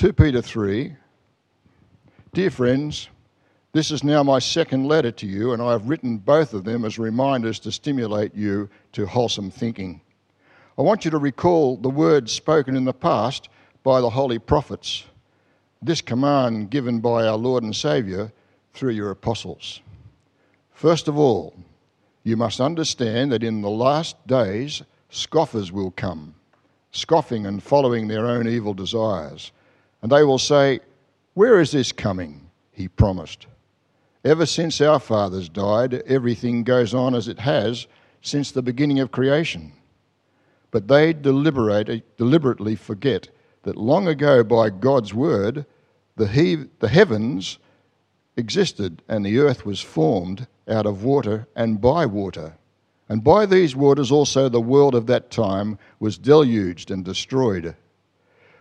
2 Peter 3 Dear friends, this is now my second letter to you, and I have written both of them as reminders to stimulate you to wholesome thinking. I want you to recall the words spoken in the past by the holy prophets, this command given by our Lord and Saviour through your apostles. First of all, you must understand that in the last days scoffers will come, scoffing and following their own evil desires. And they will say, Where is this coming? He promised. Ever since our fathers died, everything goes on as it has since the beginning of creation. But they deliberately forget that long ago, by God's word, the, he- the heavens existed and the earth was formed out of water and by water. And by these waters also the world of that time was deluged and destroyed.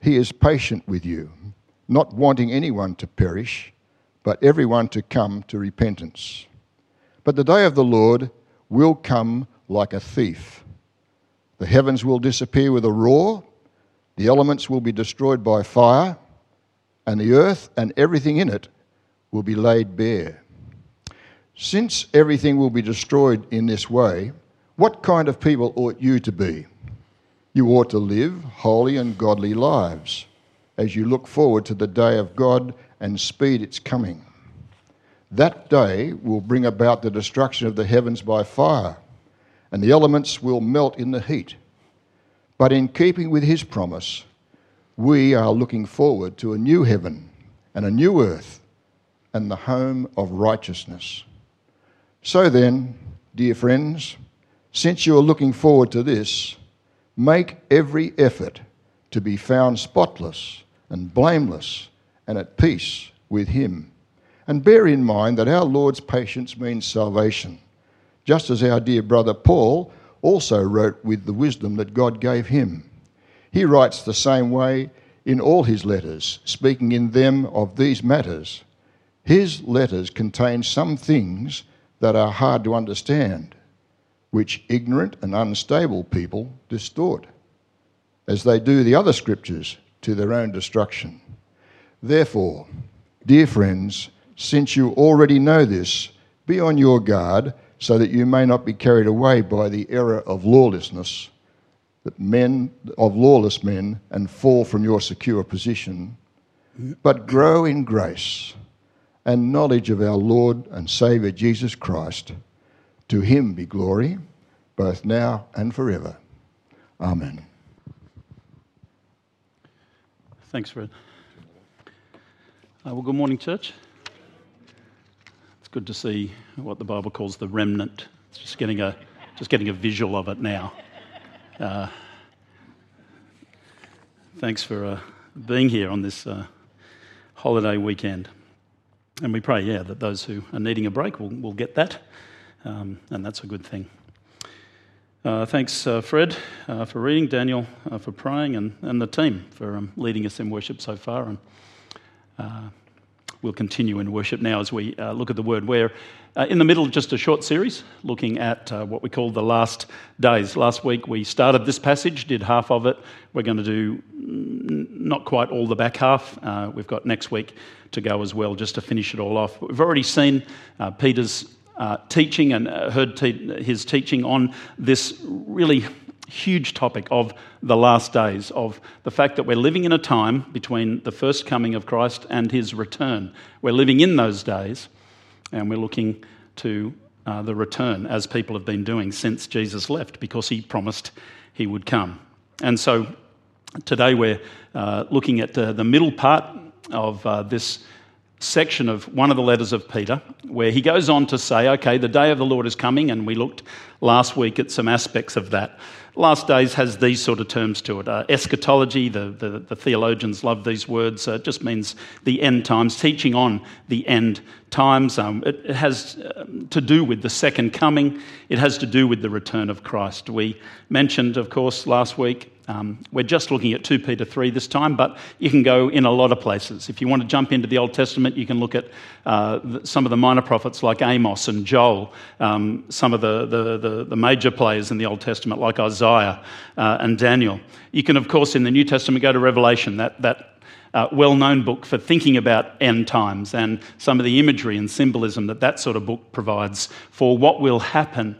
He is patient with you, not wanting anyone to perish, but everyone to come to repentance. But the day of the Lord will come like a thief. The heavens will disappear with a roar, the elements will be destroyed by fire, and the earth and everything in it will be laid bare. Since everything will be destroyed in this way, what kind of people ought you to be? You ought to live holy and godly lives as you look forward to the day of God and speed its coming. That day will bring about the destruction of the heavens by fire, and the elements will melt in the heat. But in keeping with his promise, we are looking forward to a new heaven and a new earth and the home of righteousness. So then, dear friends, since you are looking forward to this, make every effort to be found spotless and blameless and at peace with Him. And bear in mind that our Lord's patience means salvation, just as our dear brother Paul also wrote with the wisdom that God gave him. He writes the same way in all his letters, speaking in them of these matters. His letters contain some things that are hard to understand, which ignorant and unstable people distort, as they do the other scriptures to their own destruction. Therefore, dear friends, since you already know this, be on your guard so that you may not be carried away by the error of lawlessness, that men of lawless men and fall from your secure position, but grow in grace and knowledge of our Lord and Saviour Jesus Christ. To him be glory, both now and forever. Amen. Thanks, Fred. Uh, well, good morning, church. It's good to see what the Bible calls the remnant. It's just getting a, just getting a visual of it now. Uh, thanks for uh, being here on this uh, holiday weekend. And we pray, yeah, that those who are needing a break will, will get that, um, and that's a good thing. Uh, thanks, uh, Fred, uh, for reading, Daniel, uh, for praying, and, and the team for um, leading us in worship so far. And uh, we'll continue in worship now as we uh, look at the word. We're in the middle of just a short series looking at what we call the last days. Last week we started this passage, did half of it. We're going to do not quite all the back half. we've got next week to go as well, just to finish it all off. We've already seen Peter's uh, teaching and uh, heard te- his teaching on this really huge topic of the last days, of the fact that we're living in a time between the first coming of Christ and his return. We're living in those days, and we're looking to uh, the return, as people have been doing since Jesus left, because he promised he would come. And so today we're uh, looking at uh, the middle part of uh, this section of one of the letters of Peter, where he goes on to say, okay, the day of the Lord is coming, and we looked last week at some aspects of that. last days has these sort of terms to it. Uh, eschatology, the, the, the, theologians love these words. Uh, it just means the end times, teaching on the end times. Um, it, it, has um, to do with the second coming, it has to do with the return of Christ. We mentioned, of course, last week um, we're just looking at 2 Peter 3 this time, but you can go in a lot of places. If you want to jump into the Old Testament, you can look at uh, some of the minor prophets like Amos and Joel, um, some of the, the, the, the, major players in the Old Testament like Isaiah uh, and Daniel. You can, of course, in the New Testament, go to Revelation, that, that uh, well known book for thinking about end times and some of the imagery and symbolism that that sort of book provides for what will happen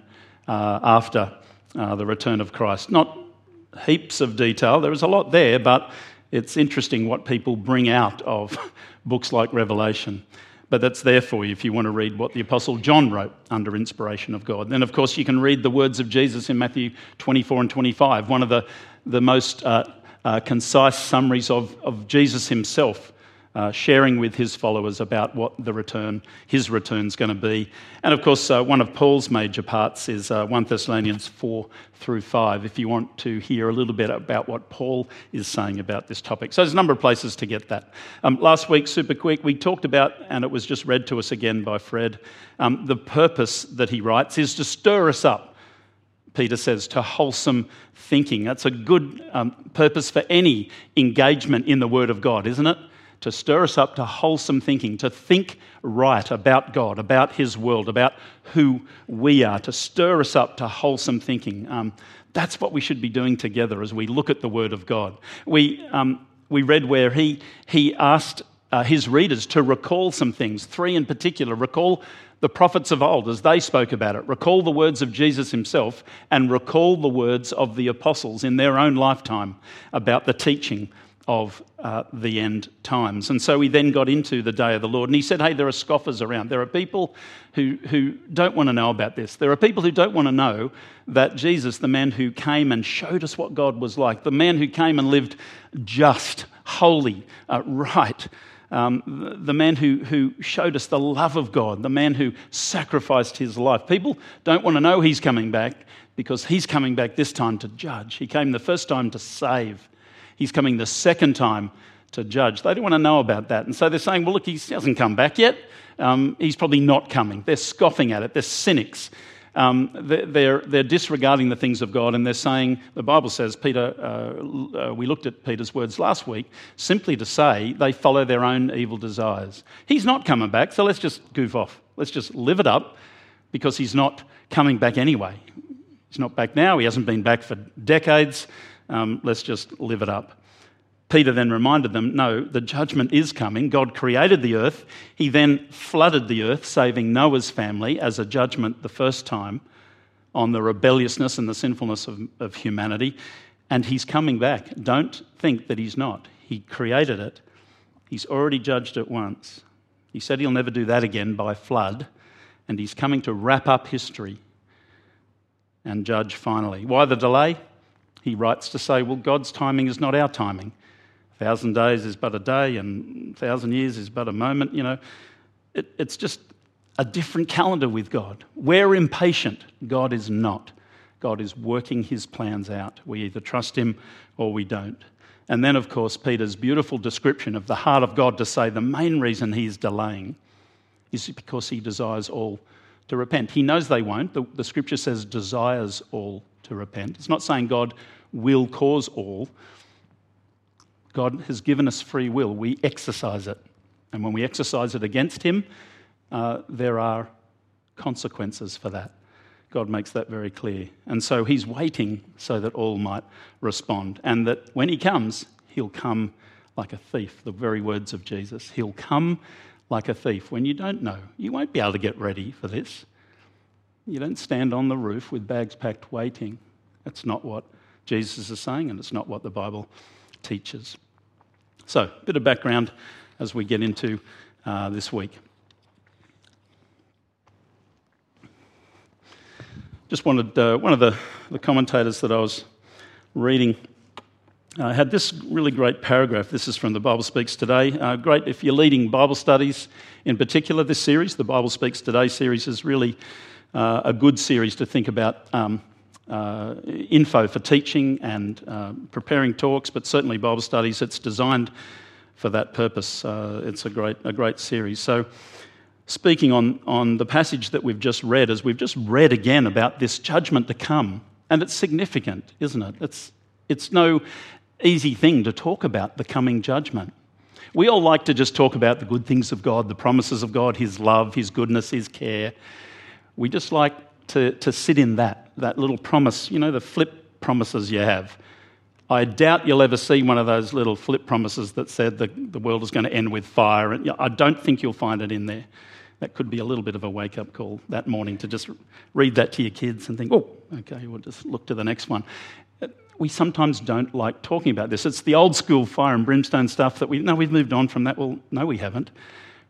uh, after uh, the return of Christ. Not heaps of detail. There is a lot there, but it's interesting what people bring out of books like Revelation. But that's there for you if you want to read what the Apostle John wrote under inspiration of God. Then, of course, you can read the words of Jesus in Matthew 24 and 25, one of the, the most uh, uh, concise summaries of, of Jesus himself uh, sharing with his followers about what the return, his return is going to be. And of course, uh, one of Paul's major parts is uh, 1 Thessalonians 4 through 5, if you want to hear a little bit about what Paul is saying about this topic. So there's a number of places to get that. Um, last week, super quick, we talked about, and it was just read to us again by Fred, um, the purpose that he writes is to stir us up. Peter says, to wholesome thinking. That's a good um, purpose for any engagement in the Word of God, isn't it? To stir us up to wholesome thinking, to think right about God, about His world, about who we are, to stir us up to wholesome thinking. Um, that's what we should be doing together as we look at the Word of God. We, um, we read where he, he asked uh, his readers to recall some things, three in particular. Recall the prophets of old as they spoke about it. Recall the words of Jesus himself and recall the words of the apostles in their own lifetime about the teaching of uh, the end times. And so he then got into the day of the Lord and he said, Hey, there are scoffers around. There are people who, who don't want to know about this. There are people who don't want to know that Jesus, the man who came and showed us what God was like, the man who came and lived just, holy, uh, right, um, the, man who, who showed us the love of God, the man who sacrificed his life. People don't want to know he's coming back because he's coming back this time to judge. He came the first time to save. He's coming the second time to judge. They don't want to know about that. And so they're saying, well, look, he hasn't come back yet. Um, he's probably not coming. They're scoffing at it. They're cynics. Um, they're, they're, disregarding the things of God and they're saying, the Bible says, Peter, uh, uh, we looked at Peter's words last week, simply to say they follow their own evil desires. He's not coming back, so let's just goof off. Let's just live it up because he's not coming back anyway. He's not back now, he hasn't been back for decades. Um, let's just live it up. Peter then reminded them no, the judgment is coming. God created the earth. He then flooded the earth, saving Noah's family as a judgment the first time on the rebelliousness and the sinfulness of, of humanity. And he's coming back. Don't think that he's not. He created it, he's already judged it once. He said he'll never do that again by flood. And he's coming to wrap up history and judge finally. Why the delay? He writes to say, well, God's timing is not our timing. A thousand days is but a day, and a thousand years is but a moment. You know, it, it's just a different calendar with God. We're impatient, God is not. God is working his plans out. We either trust him or we don't. And then, of course, Peter's beautiful description of the heart of God to say the main reason he's delaying is because he desires all to repent. He knows they won't. The, the scripture says desires all to repent. It's not saying God will cause all. God has given us free will. We exercise it. And when we exercise it against Him, uh, there are consequences for that. God makes that very clear. And so He's waiting so that all might respond. And that when He comes, He'll come like a thief, the very words of Jesus. He'll come like a thief when you don't know. You won't be able to get ready for this. You don't stand on the roof with bags packed waiting. That's not what Jesus is saying, and it's not what the Bible teaches. So, a bit of background as we get into uh, this week. Just wanted, uh, one of the, the commentators that I was reading uh, had this really great paragraph. This is from the Bible Speaks Today. Uh, great if you're leading Bible studies in particular, this series, the Bible Speaks Today series, is really uh, a good series to think about um, uh, info for teaching and uh, preparing talks, but certainly Bible studies. It's designed for that purpose. Uh, it's a great, a great series. So, speaking on, on the passage that we've just read, as we've just read again about this judgment to come, and it's significant, isn't it? It's, it's no easy thing to talk about the coming judgment. We all like to just talk about the good things of God, the promises of God, His love, His goodness, His care. We just like to, to sit in that, that little promise, you know, the flip promises you have. I doubt you'll ever see one of those little flip promises that said the, the world is going to end with fire. And I don't think you'll find it in there. That could be a little bit of a wake up call that morning to just read that to your kids and think, oh, okay, we'll just look to the next one. We sometimes don't like talking about this. It's the old school fire and brimstone stuff that we, no, we've moved on from that. Well, no, we haven't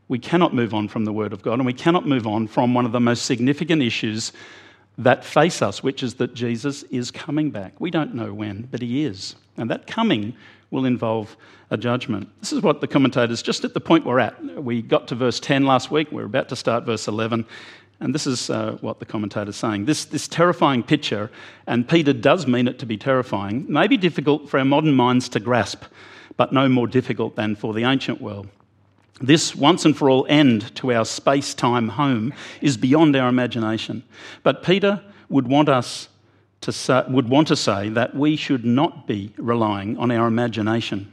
we cannot move on from the Word of God, and we cannot move on from one of the most significant issues that face us, which is that Jesus is coming back. We don't know when, but He is. And that coming will involve a judgment. This is what the commentators, just at the point we're at, we got to verse 10 last week, we're about to start verse 11. And this is uh, what the commentator's saying. This, this terrifying picture, and Peter does mean it to be terrifying, may be difficult for our modern minds to grasp, but no more difficult than for the ancient world. This once and for all end to our space time home is beyond our imagination. But Peter would want us to say, would want to say that we should not be relying on our imagination.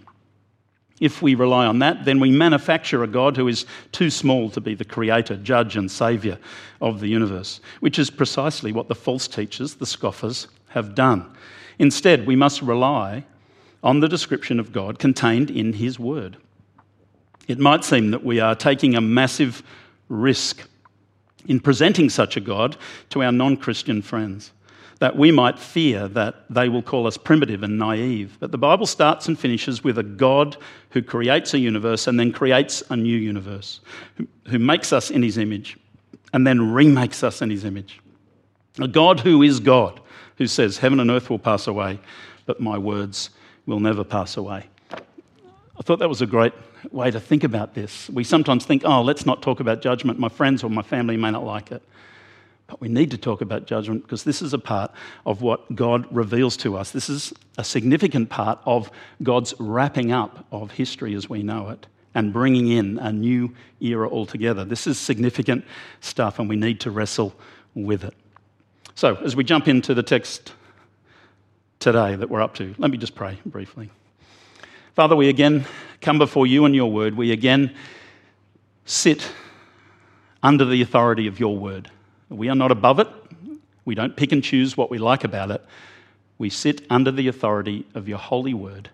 If we rely on that, then we manufacture a God who is too small to be the creator, judge, and saviour of the universe, which is precisely what the false teachers, the scoffers, have done. Instead, we must rely on the description of God contained in His Word. It might seem that we are taking a massive risk in presenting such a God to our non Christian friends, that we might fear that they will call us primitive and naive. But the Bible starts and finishes with a God who creates a universe and then creates a new universe, who, makes us in his image and then remakes us in his image. A God who is God, who says, Heaven and earth will pass away, but my words will never pass away. I thought that was a great way to think about this. We sometimes think, oh, let's not talk about judgment. My friends or my family may not like it. But we need to talk about judgment because this is a part of what God reveals to us. This is a significant part of God's wrapping up of history as we know it and bringing in a new era altogether. This is significant stuff and we need to wrestle with it. So, as we jump into the text today that we're up to, let me just pray briefly. Father, we again come before you and your word. We again sit under the authority of your word. We are not above it. We don't pick and choose what we like about it. We sit under the authority of your holy word.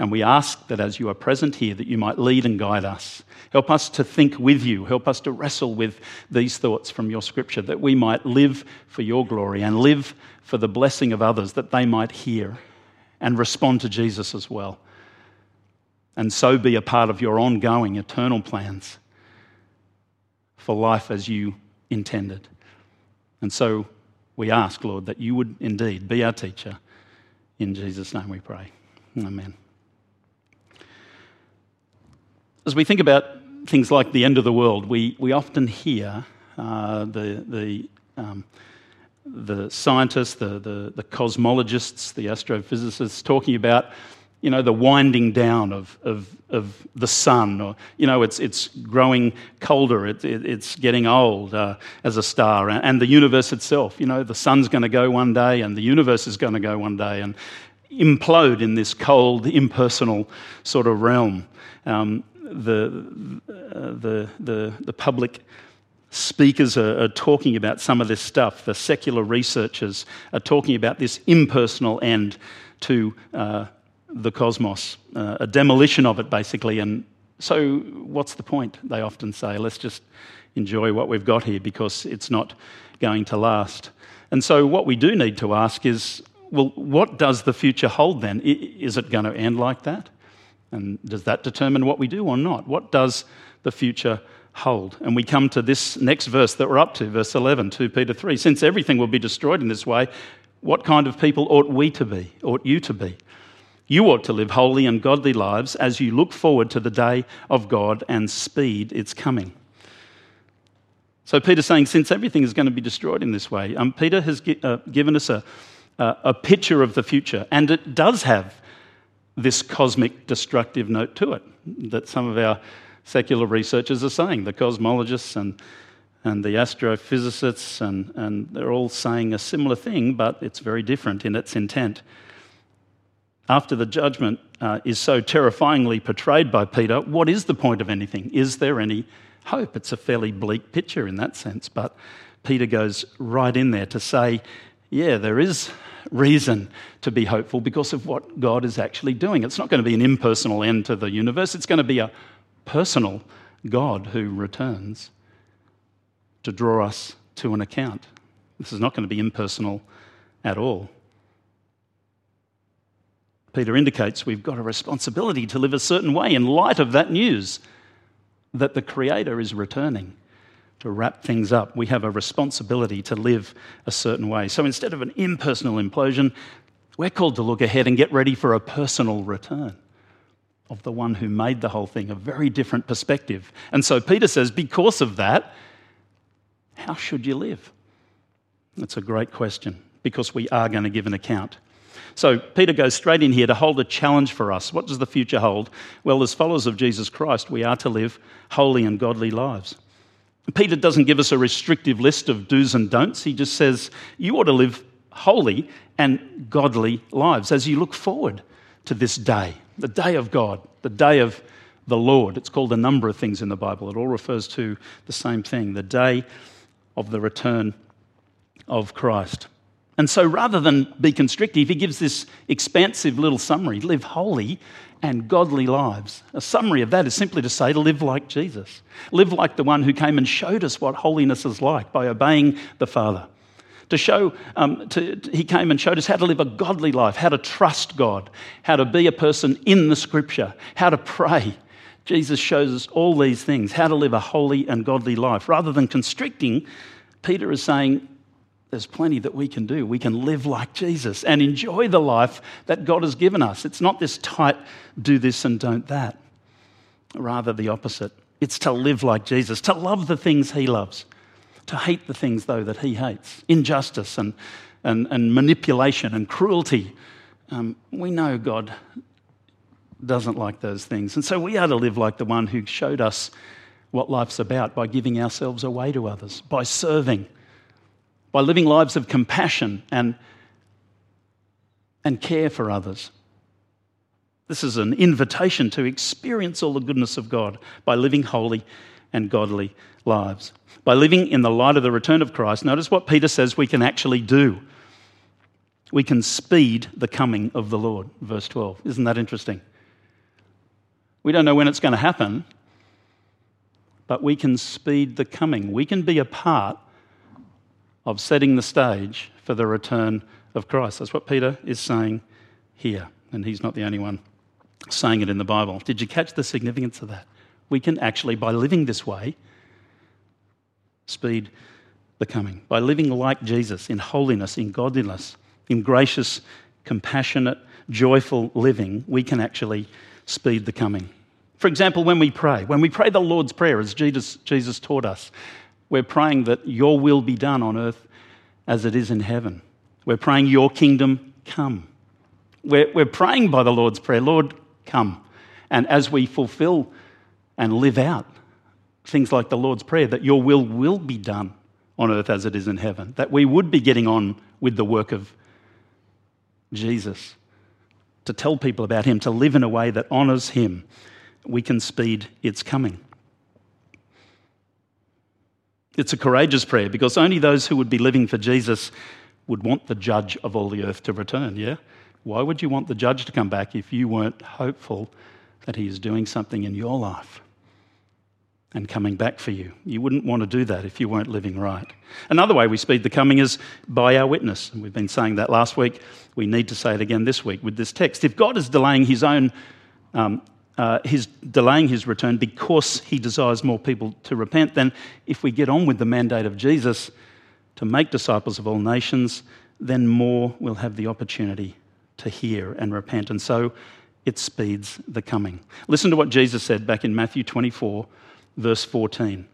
And we ask that as you are present here, that you might lead and guide us. Help us to think with you. Help us to wrestle with these thoughts from your scripture, that we might live for your glory and live for the blessing of others, that they might hear and respond to Jesus as well and so be a part of your ongoing eternal plans for life as you intended. And so we ask, Lord, that you would indeed be our teacher. In Jesus' name we pray. Amen. As we think about things like the end of the world, we, we often hear uh, the, the, um, the scientists, the, the, the cosmologists, the astrophysicists talking about you know, the winding down of, of, of the sun, or, you know, it's, it's growing colder, it, it, it's getting old uh, as a star, and the universe itself. You know, the sun's going to go one day, and the universe is going to go one day, and implode in this cold, impersonal sort of realm. Um, the, uh, the, the, the public speakers are, are, talking about some of this stuff. The secular researchers are talking about this impersonal end to uh, the cosmos, uh, a demolition of it, basically. And so, what's the point? They often say, let's just enjoy what we've got here because it's not going to last. And so, what we do need to ask is well, what does the future hold then? Is it going to end like that? And does that determine what we do or not? What does the future hold? And we come to this next verse that we're up to, verse 11, 2 Peter 3. Since everything will be destroyed in this way, what kind of people ought we to be? Ought you to be? You ought to live holy and godly lives as you look forward to the day of God and speed its coming. So Peter's saying, since everything is going to be destroyed in this way, um, Peter has gi- uh, given us a, uh, a picture of the future, and it does have this cosmic destructive note to it that some of our secular researchers are saying. The cosmologists and, and the astrophysicists, and, and they're all saying a similar thing, but it's very different in its intent. After the judgment uh, is so terrifyingly portrayed by Peter, what is the point of anything? Is there any hope? It's a fairly bleak picture in that sense, but Peter goes right in there to say, yeah, there is reason to be hopeful because of what God is actually doing. It's not going to be an impersonal end to the universe, it's going to be a personal God who returns to draw us to an account. This is not going to be impersonal at all. Peter indicates we've got a responsibility to live a certain way in light of that news that the Creator is returning to wrap things up. We have a responsibility to live a certain way. So instead of an impersonal implosion, we're called to look ahead and get ready for a personal return of the one who made the whole thing, a very different perspective. And so Peter says, because of that, how should you live? That's a great question because we are going to give an account. So Peter goes straight in here to hold a challenge for us. What does the future hold? Well, as followers of Jesus Christ, we are to live holy and godly lives. Peter doesn't give us a restrictive list of do's and don'ts. He just says, you ought to live holy and godly lives as you look forward to this day, the day of God, the day of the Lord. It's called a number of things in the Bible. It all refers to the same thing the day of the return of Christ. And so rather than be constrictive, he gives this expansive little summary live holy and godly lives. A summary of that is simply to say to live like Jesus, live like the one who came and showed us what holiness is like by obeying the Father. To show, um, to, to, he came and showed us how to live a godly life, how to trust God, how to be a person in the scripture, how to pray. Jesus shows us all these things, how to live a holy and godly life. Rather than constricting, Peter is saying, there's plenty that we can do. We can live like Jesus and enjoy the life that God has given us. It's not this tight, do this and don't that. Rather, the opposite. It's to live like Jesus, to love the things he loves, to hate the things, though, that he hates injustice and, and, and manipulation and cruelty. Um, we know God doesn't like those things. And so we are to live like the one who showed us what life's about by giving ourselves away to others, by serving by living lives of compassion and, and care for others. This is an invitation to experience all the goodness of God by living holy and godly lives. By living in the light of the return of Christ, notice what Peter says we can actually do. We can speed the coming of the Lord, verse 12. Isn't that interesting? We don't know when it's going to happen, but we can speed the coming. We can be a part of setting the stage for the return of Christ. That's what Peter is saying here, and he's not the only one saying it in the Bible. Did you catch the significance of that? We can actually, by living this way, speed the coming. By living like Jesus in holiness, in godliness, in gracious, compassionate, joyful living, we can actually speed the coming. For example, when we pray, when we pray the Lord's Prayer, as Jesus, Jesus taught us, we're praying that your will be done on earth as it is in heaven. We're praying your kingdom come. We're, we're praying by the Lord's Prayer, Lord, come. And as we fulfill and live out things like the Lord's Prayer, that your will will be done on earth as it is in heaven, that we would be getting on with the work of Jesus, to tell people about him, to live in a way that honours him, we can speed its coming. It's a courageous prayer because only those who would be living for Jesus would want the judge of all the earth to return, yeah? Why would you want the judge to come back if you weren't hopeful that he is doing something in your life and coming back for you? You wouldn't want to do that if you weren't living right. Another way we speed the coming is by our witness. And we've been saying that last week. We need to say it again this week with this text. If God is delaying his own um, uh, he's delaying his return because he desires more people to repent, then if we get on with the mandate of Jesus to make disciples of all nations, then more will have the opportunity to hear and repent. And so it speeds the coming. Listen to what Jesus said back in Matthew 24, verse 14.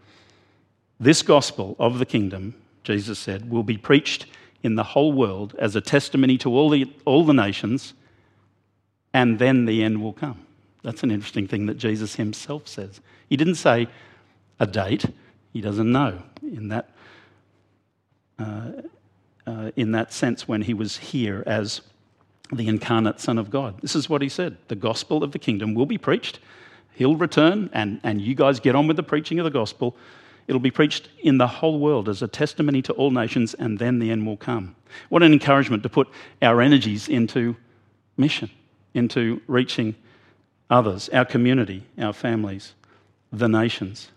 This gospel of the kingdom, Jesus said, will be preached in the whole world as a testimony to all the, all the nations, and then the end will come. That's an interesting thing that Jesus himself says. He didn't say a date, he doesn't know in that, uh, uh, in that sense when he was here as the incarnate Son of God. This is what he said the gospel of the kingdom will be preached. He'll return, and, and you guys get on with the preaching of the gospel. It'll be preached in the whole world as a testimony to all nations, and then the end will come. What an encouragement to put our energies into mission, into reaching others, our community, our families, the nations.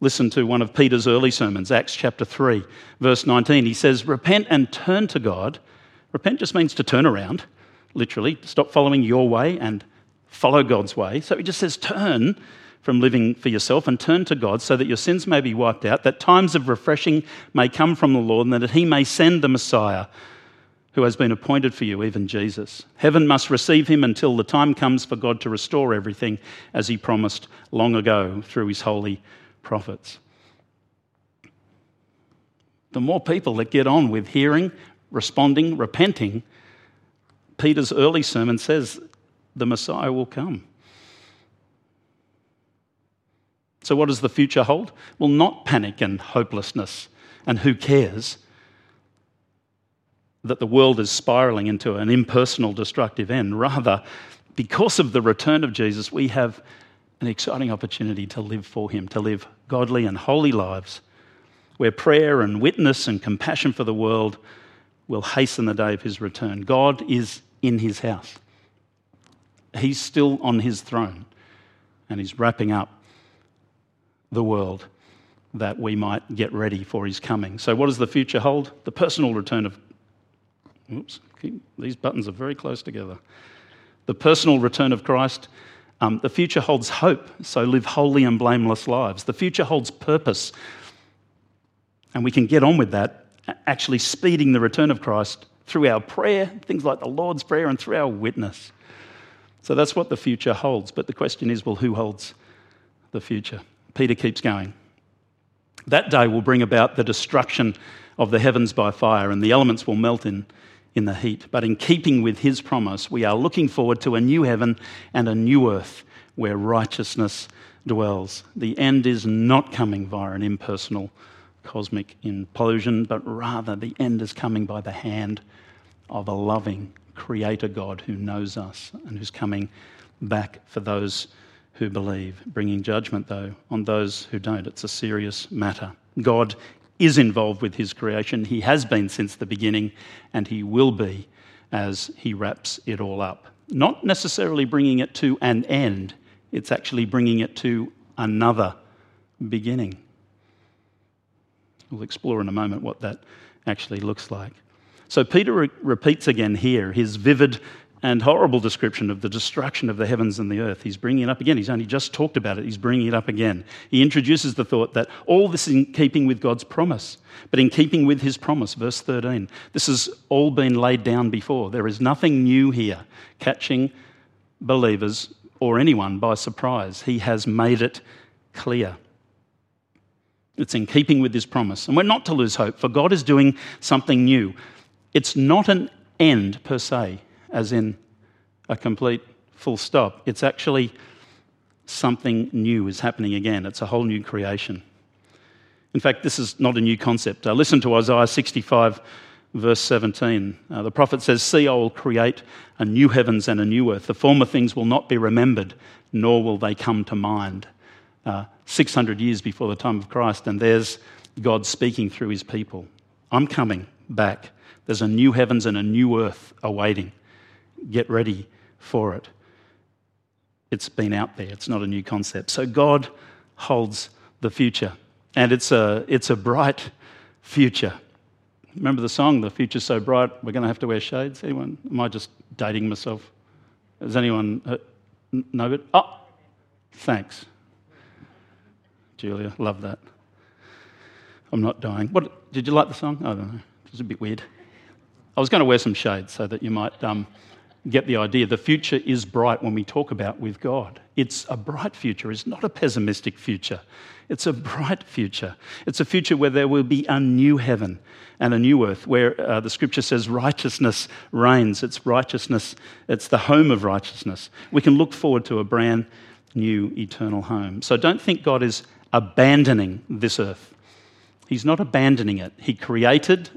Listen to one of Peter's early sermons, Acts chapter 3, verse 19. He says, Repent and turn to God. Repent just means to turn around, literally, stop following your way and follow God's way. So he just says, Turn from living for yourself and turn to God so that your sins may be wiped out, that times of refreshing may come from the Lord, and that He may send the Messiah who has been appointed for you, even Jesus. Heaven must receive him until the time comes for God to restore everything as He promised long ago through His holy prophets. The more people that get on with hearing, responding, repenting, Peter's early sermon says the Messiah will come. So, what does the future hold? Well, not panic and hopelessness and who cares that the world is spiraling into an impersonal, destructive end. Rather, because of the return of Jesus, we have an exciting opportunity to live for Him, to live godly and holy lives where prayer and witness and compassion for the world will hasten the day of His return. God is in His house, He's still on His throne, and He's wrapping up the world that we might get ready for his coming. So, what does the future hold? The personal return of. Oops, keep, these buttons are very close together. The personal return of Christ. Um, the future holds hope, so live holy and blameless lives. The future holds purpose, and we can get on with that, actually speeding the return of Christ through our prayer, things like the Lord's Prayer, and through our witness. So that's what the future holds. But the question is well, who holds the future? Peter keeps going. That day will bring about the destruction of the heavens by fire, and the elements will melt in, in the heat. But in keeping with his promise, we are looking forward to a new heaven and a new earth where righteousness dwells. The end is not coming via an impersonal cosmic implosion, but rather the end is coming by the hand of a loving Creator God who knows us and who's coming back for those who believe, bringing judgment, though, on those who don't. It's a serious matter. God is involved with his creation. He has been since the beginning, and he will be as he wraps it all up. Not necessarily bringing it to an end, it's actually bringing it to another beginning. We'll explore in a moment what that actually looks like. So Peter re- repeats again here his vivid and horrible description of the destruction of the heavens and the earth. He's bringing it up again. He's only just talked about it. He's bringing it up again. He introduces the thought that all this is in keeping with God's promise, but in keeping with his promise. Verse 13. This has all been laid down before. There is nothing new here, catching believers or anyone by surprise. He has made it clear. It's in keeping with his promise. And we're not to lose hope, for God is doing something new. It's not an end per se as in a complete full stop. It's actually something new is happening again. It's a whole new creation. In fact, this is not a new concept. Uh, listen to Isaiah 65, verse 17. Uh, the prophet says, See, I will create a new heavens and a new earth. The former things will not be remembered, nor will they come to mind. Uh, 600 years before the time of Christ, and there's God speaking through his people. I'm coming back. There's a new heavens and a new earth awaiting get ready for it. It's been out there, it's not a new concept. So God holds the future, and it's a, it's a bright future. Remember the song, The Future's So Bright, We're Going to Have to Wear Shades? Anyone? Am I just dating myself? Does anyone uh, know it? Oh, thanks. Julia, love that. I'm not dying. What, did you like the song? I don't know. It was a bit weird. I was going to wear some shades so that you might um, get the idea. The future is bright when we talk about with God. It's a bright future, it's not a pessimistic future. It's a bright future. It's a future where there will be a new heaven and a new earth, where uh, the scripture says righteousness reigns. It's righteousness, it's the home of righteousness. We can look forward to a brand new eternal home. So don't think God is abandoning this earth. He's not abandoning it. He created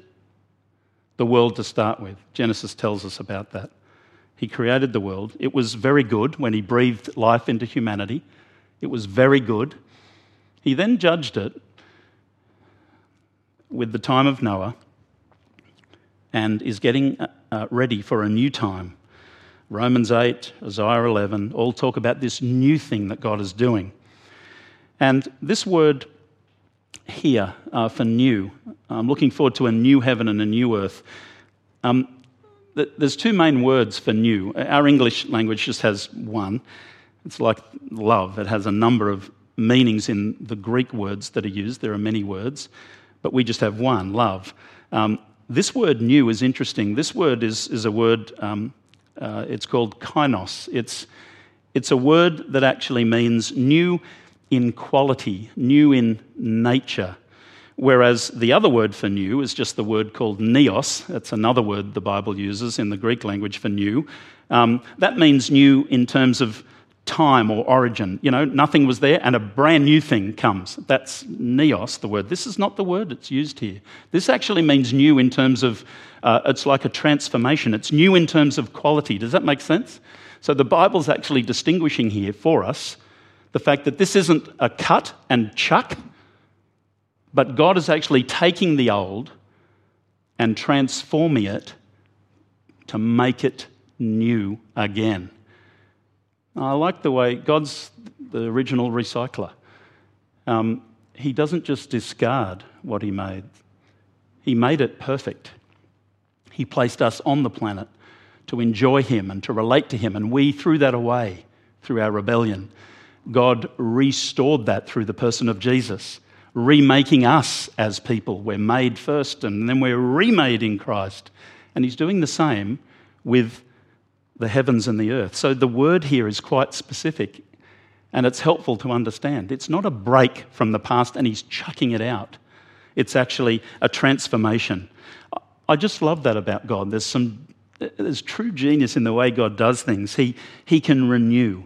the world to start with. Genesis tells us about that. He created the world. It was very good when he breathed life into humanity. It was very good. He then judged it with the time of Noah and is getting uh, ready for a new time. Romans 8, Isaiah 11 all talk about this new thing that God is doing. And this word here uh, for new, I'm looking forward to a new heaven and a new earth. Um, there's two main words for new. Our English language just has one. It's like love, it has a number of meanings in the Greek words that are used. There are many words, but we just have one love. Um, this word new is interesting. This word is, is a word, um, uh, it's called kainos. It's, it's a word that actually means new in quality, new in nature. Whereas the other word for new is just the word called neos. That's another word the Bible uses in the Greek language for new. Um, that means new in terms of time or origin. You know, nothing was there and a brand new thing comes. That's neos, the word. This is not the word that's used here. This actually means new in terms of, uh, it's like a transformation. It's new in terms of quality. Does that make sense? So the Bible's actually distinguishing here for us the fact that this isn't a cut and chuck, but God is actually taking the old and transforming it to make it new again. I like the way God's the original recycler. Um, he doesn't just discard what He made, He made it perfect. He placed us on the planet to enjoy Him and to relate to Him, and we threw that away through our rebellion. God restored that through the person of Jesus, remaking us as people. We're made first and then we're remade in Christ. And He's doing the same with the heavens and the earth. So the word here is quite specific and it's helpful to understand. It's not a break from the past and he's chucking it out, it's actually a transformation. I just love that about God. There's some there's true genius in the way God does things. He, he can renew.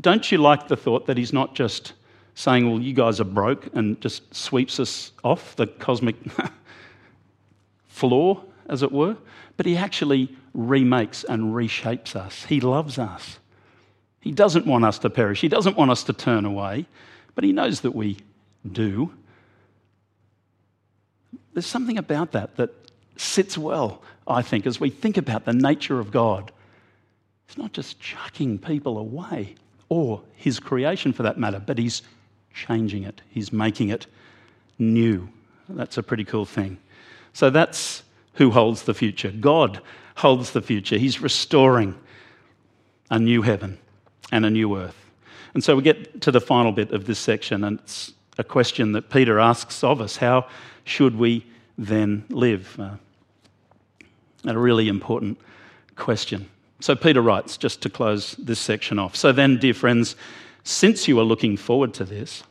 Don't you like the thought that He's not just saying, Well, you guys are broke and just sweeps us off the cosmic floor, as it were? But He actually remakes and reshapes us. He loves us. He doesn't want us to perish. He doesn't want us to turn away, but He knows that we do. There's something about that that sits well, I think, as we think about the nature of God. It's not just chucking people away, or His creation for that matter, but He's changing it, He's making it new. That's a pretty cool thing. So that's who holds the future. God holds the future. He's restoring a new heaven and a new earth. And so we get to the final bit of this section, and it's a question that Peter asks of us How should we then live? Uh, a really important question. So Peter writes, just to close this section off. So then, dear friends, since you are looking forward to this,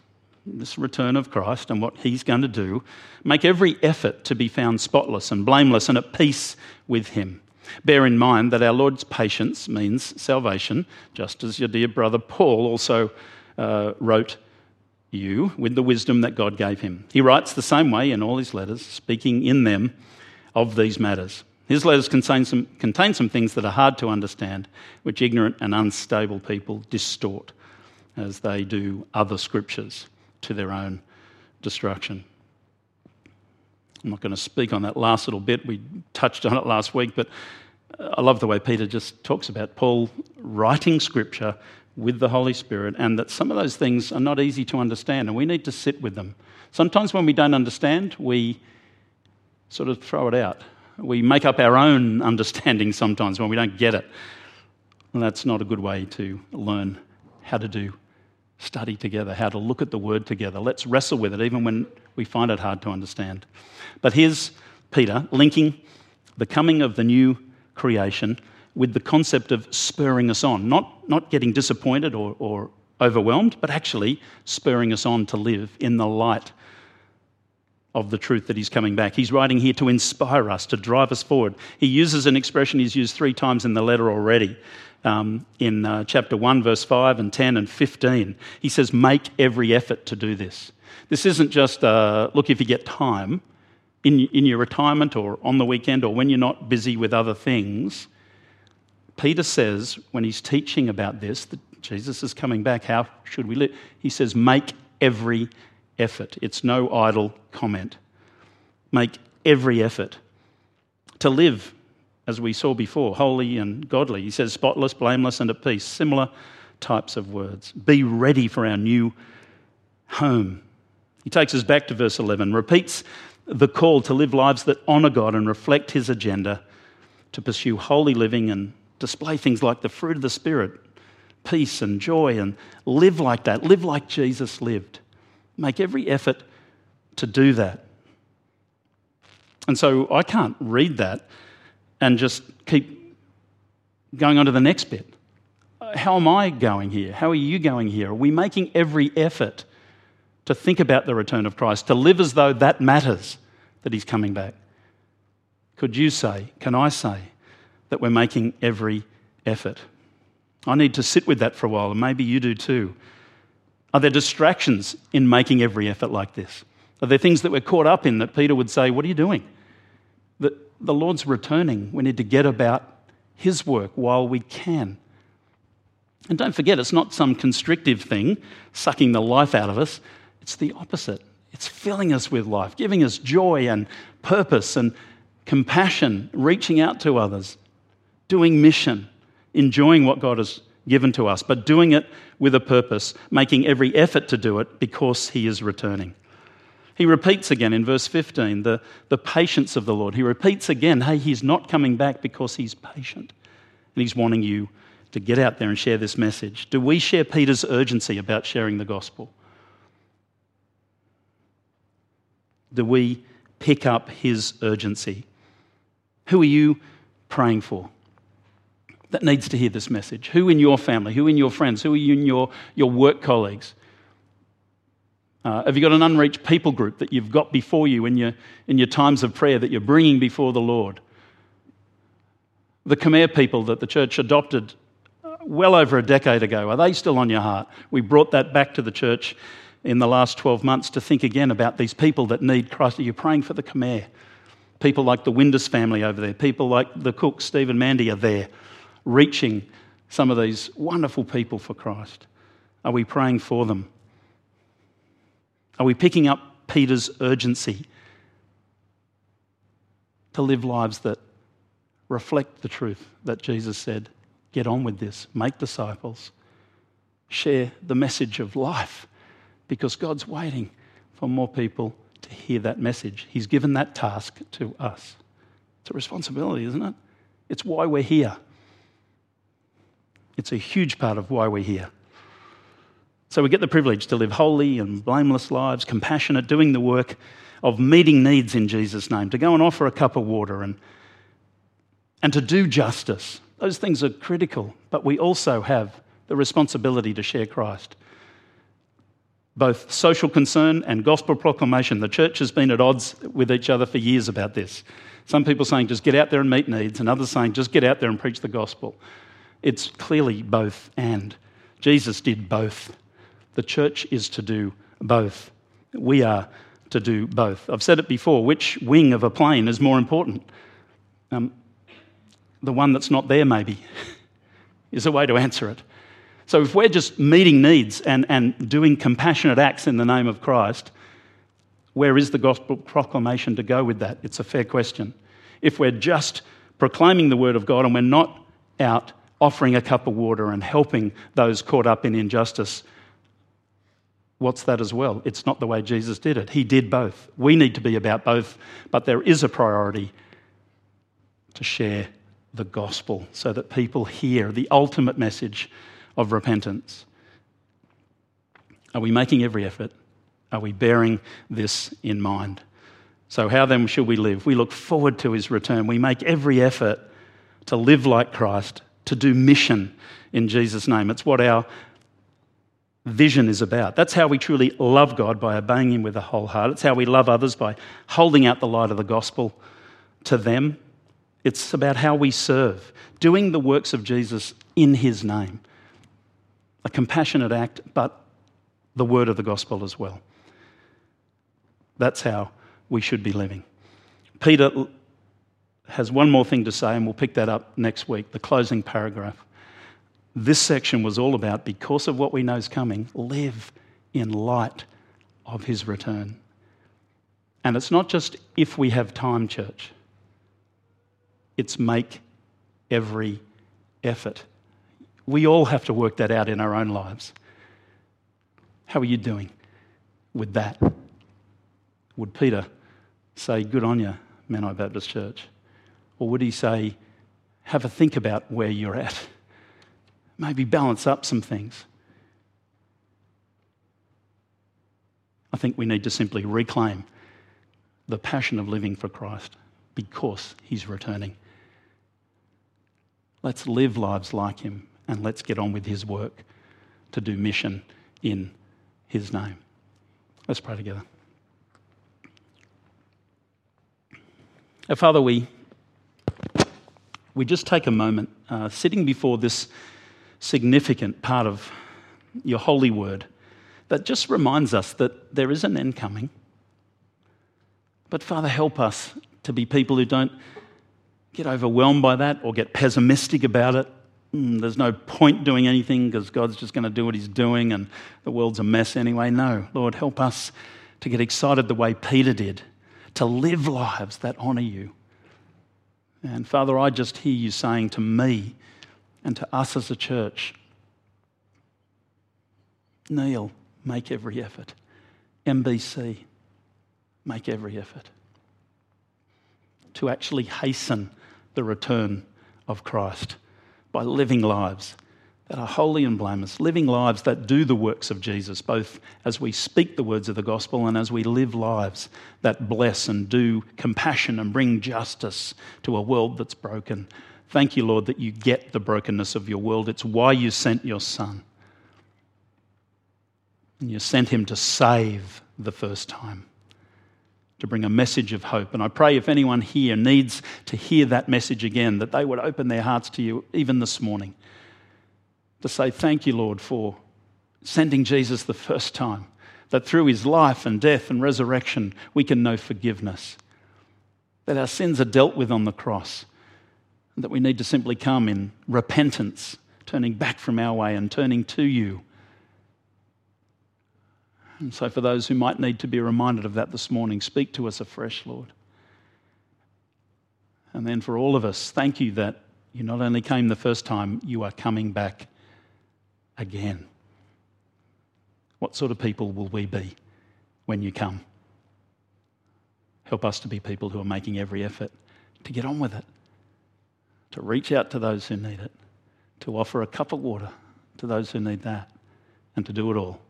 this return of Christ and what he's going to do, make every effort to be found spotless and blameless and at peace with him. Bear in mind that our Lord's patience means salvation, just as your dear brother Paul also uh, wrote you with the wisdom that God gave him. He writes the same way in all his letters, speaking in them of these matters. His letters contain some, contain some things that are hard to understand, which ignorant and unstable people distort as they do other scriptures to their own destruction. I'm not going to speak on that last little bit. We touched on it last week, but uh, I love the way Peter just talks about Paul writing scripture with the Holy Spirit, and that some of those things are not easy to understand, and we need to sit with them. Sometimes when we don't understand, we sort of throw it out. We make up our own understanding sometimes when we don't get it. And that's not a good way to learn how to do study together, how to look at the word together. Let's wrestle with it, even when we find it hard to understand. But here's Peter linking the coming of the new creation with the concept of spurring us on, not, not getting disappointed or, or overwhelmed, but actually spurring us on to live in the light of the truth that he's coming back. He's writing here to inspire us, to drive us forward. He uses an expression he's used three times in the letter already. Um, in uh, chapter 1, verse 5 and 10 and 15, he says, Make every effort to do this. This isn't just, uh, look, if you get time in, in your retirement or on the weekend or when you're not busy with other things. Peter says, when he's teaching about this, that Jesus is coming back, how should we live? He says, Make every effort. It's no idle comment. Make every effort to live, as we saw before, holy and godly. He says, spotless, blameless, and at peace. Similar types of words. Be ready for our new home. He takes us back to verse 11, repeats the call to live lives that honour God and reflect His agenda, to pursue holy living and display things like the fruit of the Spirit, peace and joy, and live like that. Live like Jesus lived. Make every effort to do that. And so I can't read that and just keep going on to the next bit. How am I going here? How are you going here? Are we making every effort to think about the return of Christ, to live as though that matters, that He's coming back? Could you say, can I say, that we're making every effort? I need to sit with that for a while, and maybe you do too. Are there distractions in making every effort like this? Are there things that we're caught up in that Peter would say, What are you doing? That the Lord's returning. We need to get about His work while we can. And don't forget, it's not some constrictive thing, sucking the life out of us. It's the opposite. It's filling us with life, giving us joy and purpose and compassion, reaching out to others, doing mission, enjoying what God has given to us, but doing it with a purpose, making every effort to do it because He is returning. He repeats again in verse 15 the, the patience of the Lord. He repeats again, hey, He's not coming back because He's patient. And He's wanting you to get out there and share this message. Do we share Peter's urgency about sharing the gospel? Do we pick up his urgency? Who are you praying for? that needs to hear this message? Who in your family? Who in your friends? Who are you in your, your work colleagues? Uh, have you got an unreached people group that you've got before you in your, in your times of prayer that you're bringing before the Lord? The Khmer people that the church adopted uh, well over a decade ago, are they still on your heart? We brought that back to the church in the last 12 months to think again about these people that need Christ. Are you praying for the Khmer? People like the Windus family over there, people like the Cook, Steve and Mandy are there reaching some of these wonderful people for Christ? Are we praying for them? Are we picking up Peter's urgency to live lives that reflect the truth that Jesus said? Get on with this, make disciples, share the message of life because God's waiting for more people to hear that message. He's given that task to us. It's a responsibility, isn't it? It's why we're here. It's a huge part of why we're here. So we get the privilege to live holy and blameless lives, compassionate, doing the work of meeting needs in Jesus' name, to go and offer a cup of water and, and to do justice. Those things are critical, but we also have the responsibility to share Christ. Both social concern and gospel proclamation. The church has been at odds with each other for years about this. Some people saying just get out there and meet needs, and others saying just get out there and preach the gospel. It's clearly both and. Jesus did both. The church is to do both. We are to do both. I've said it before which wing of a plane is more important? Um, the one that's not there, maybe, is a way to answer it. So if we're just meeting needs and, and doing compassionate acts in the name of Christ, where is the gospel proclamation to go with that? It's a fair question. If we're just proclaiming the word of God and we're not out offering a cup of water and helping those caught up in injustice. What's that as well? It's not the way Jesus did it. He did both. We need to be about both, but there is a priority to share the gospel so that people hear the ultimate message of repentance. Are we making every effort? Are we bearing this in mind? So, how then should we live? We look forward to his return. We make every effort to live like Christ, to do mission in Jesus' name. It's what our vision is about. That's how we truly love God by obeying Him with a whole heart. It's how we love others by holding out the light of the gospel to them. It's about how we serve, doing the works of Jesus in His name. A compassionate act, but the word of the gospel as well. That's how we should be living. Peter has one more thing to say, and we'll pick that up next week, the closing paragraph. This section was all about, because of what we know is coming, live in light of his return. And it's not just if we have time, church, it's make every effort. We all have to work that out in our own lives. How are you doing with that? Would Peter say, Good on you, Menai Baptist Church? Or would he say, Have a think about where you're at? Maybe balance up some things. I think we need to simply reclaim the passion of living for Christ because he's returning. Let's live lives like him and let's get on with his work to do mission in his name. Let's pray together. Father, we, we just take a moment uh, sitting before this significant part of your holy word that just reminds us that there is an end coming. But Father, help us to be people who don't get overwhelmed by that or get pessimistic about it. Mm, there's no point doing anything because God's just going to do what He's doing and the world's a mess anyway. No, Lord, help us to get excited the way Peter did to live lives that honour you. And Father, I just hear you saying to me and to us as a church Neil, make every effort. MBC, make every effort to actually hasten the return of Christ by living lives that are holy and blameless, living lives that do the works of Jesus, both as we speak the words of the gospel and as we live lives that bless and do compassion and bring justice to a world that's broken. Thank you, Lord, that you get the brokenness of your world. It's why you sent your Son. And you sent him to save the first time, to bring a message of hope. And I pray if anyone here needs to hear that message again, that they would open their hearts to you even this morning to say, Thank you, Lord, for sending Jesus the first time, that through his life and death and resurrection, we can know forgiveness, that our sins are dealt with on the cross, that we need to simply come in repentance, turning back from our way and turning to you. And so, for those who might need to be reminded of that this morning, speak to us afresh, Lord. And then for all of us, thank you that you not only came the first time, you are coming back again. What sort of people will we be when you come? Help us to be people who are making every effort to get on with it, to reach out to those who need it, to offer a cup of water to those who need that, and to do it all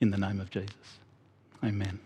in the name of Jesus. Amen.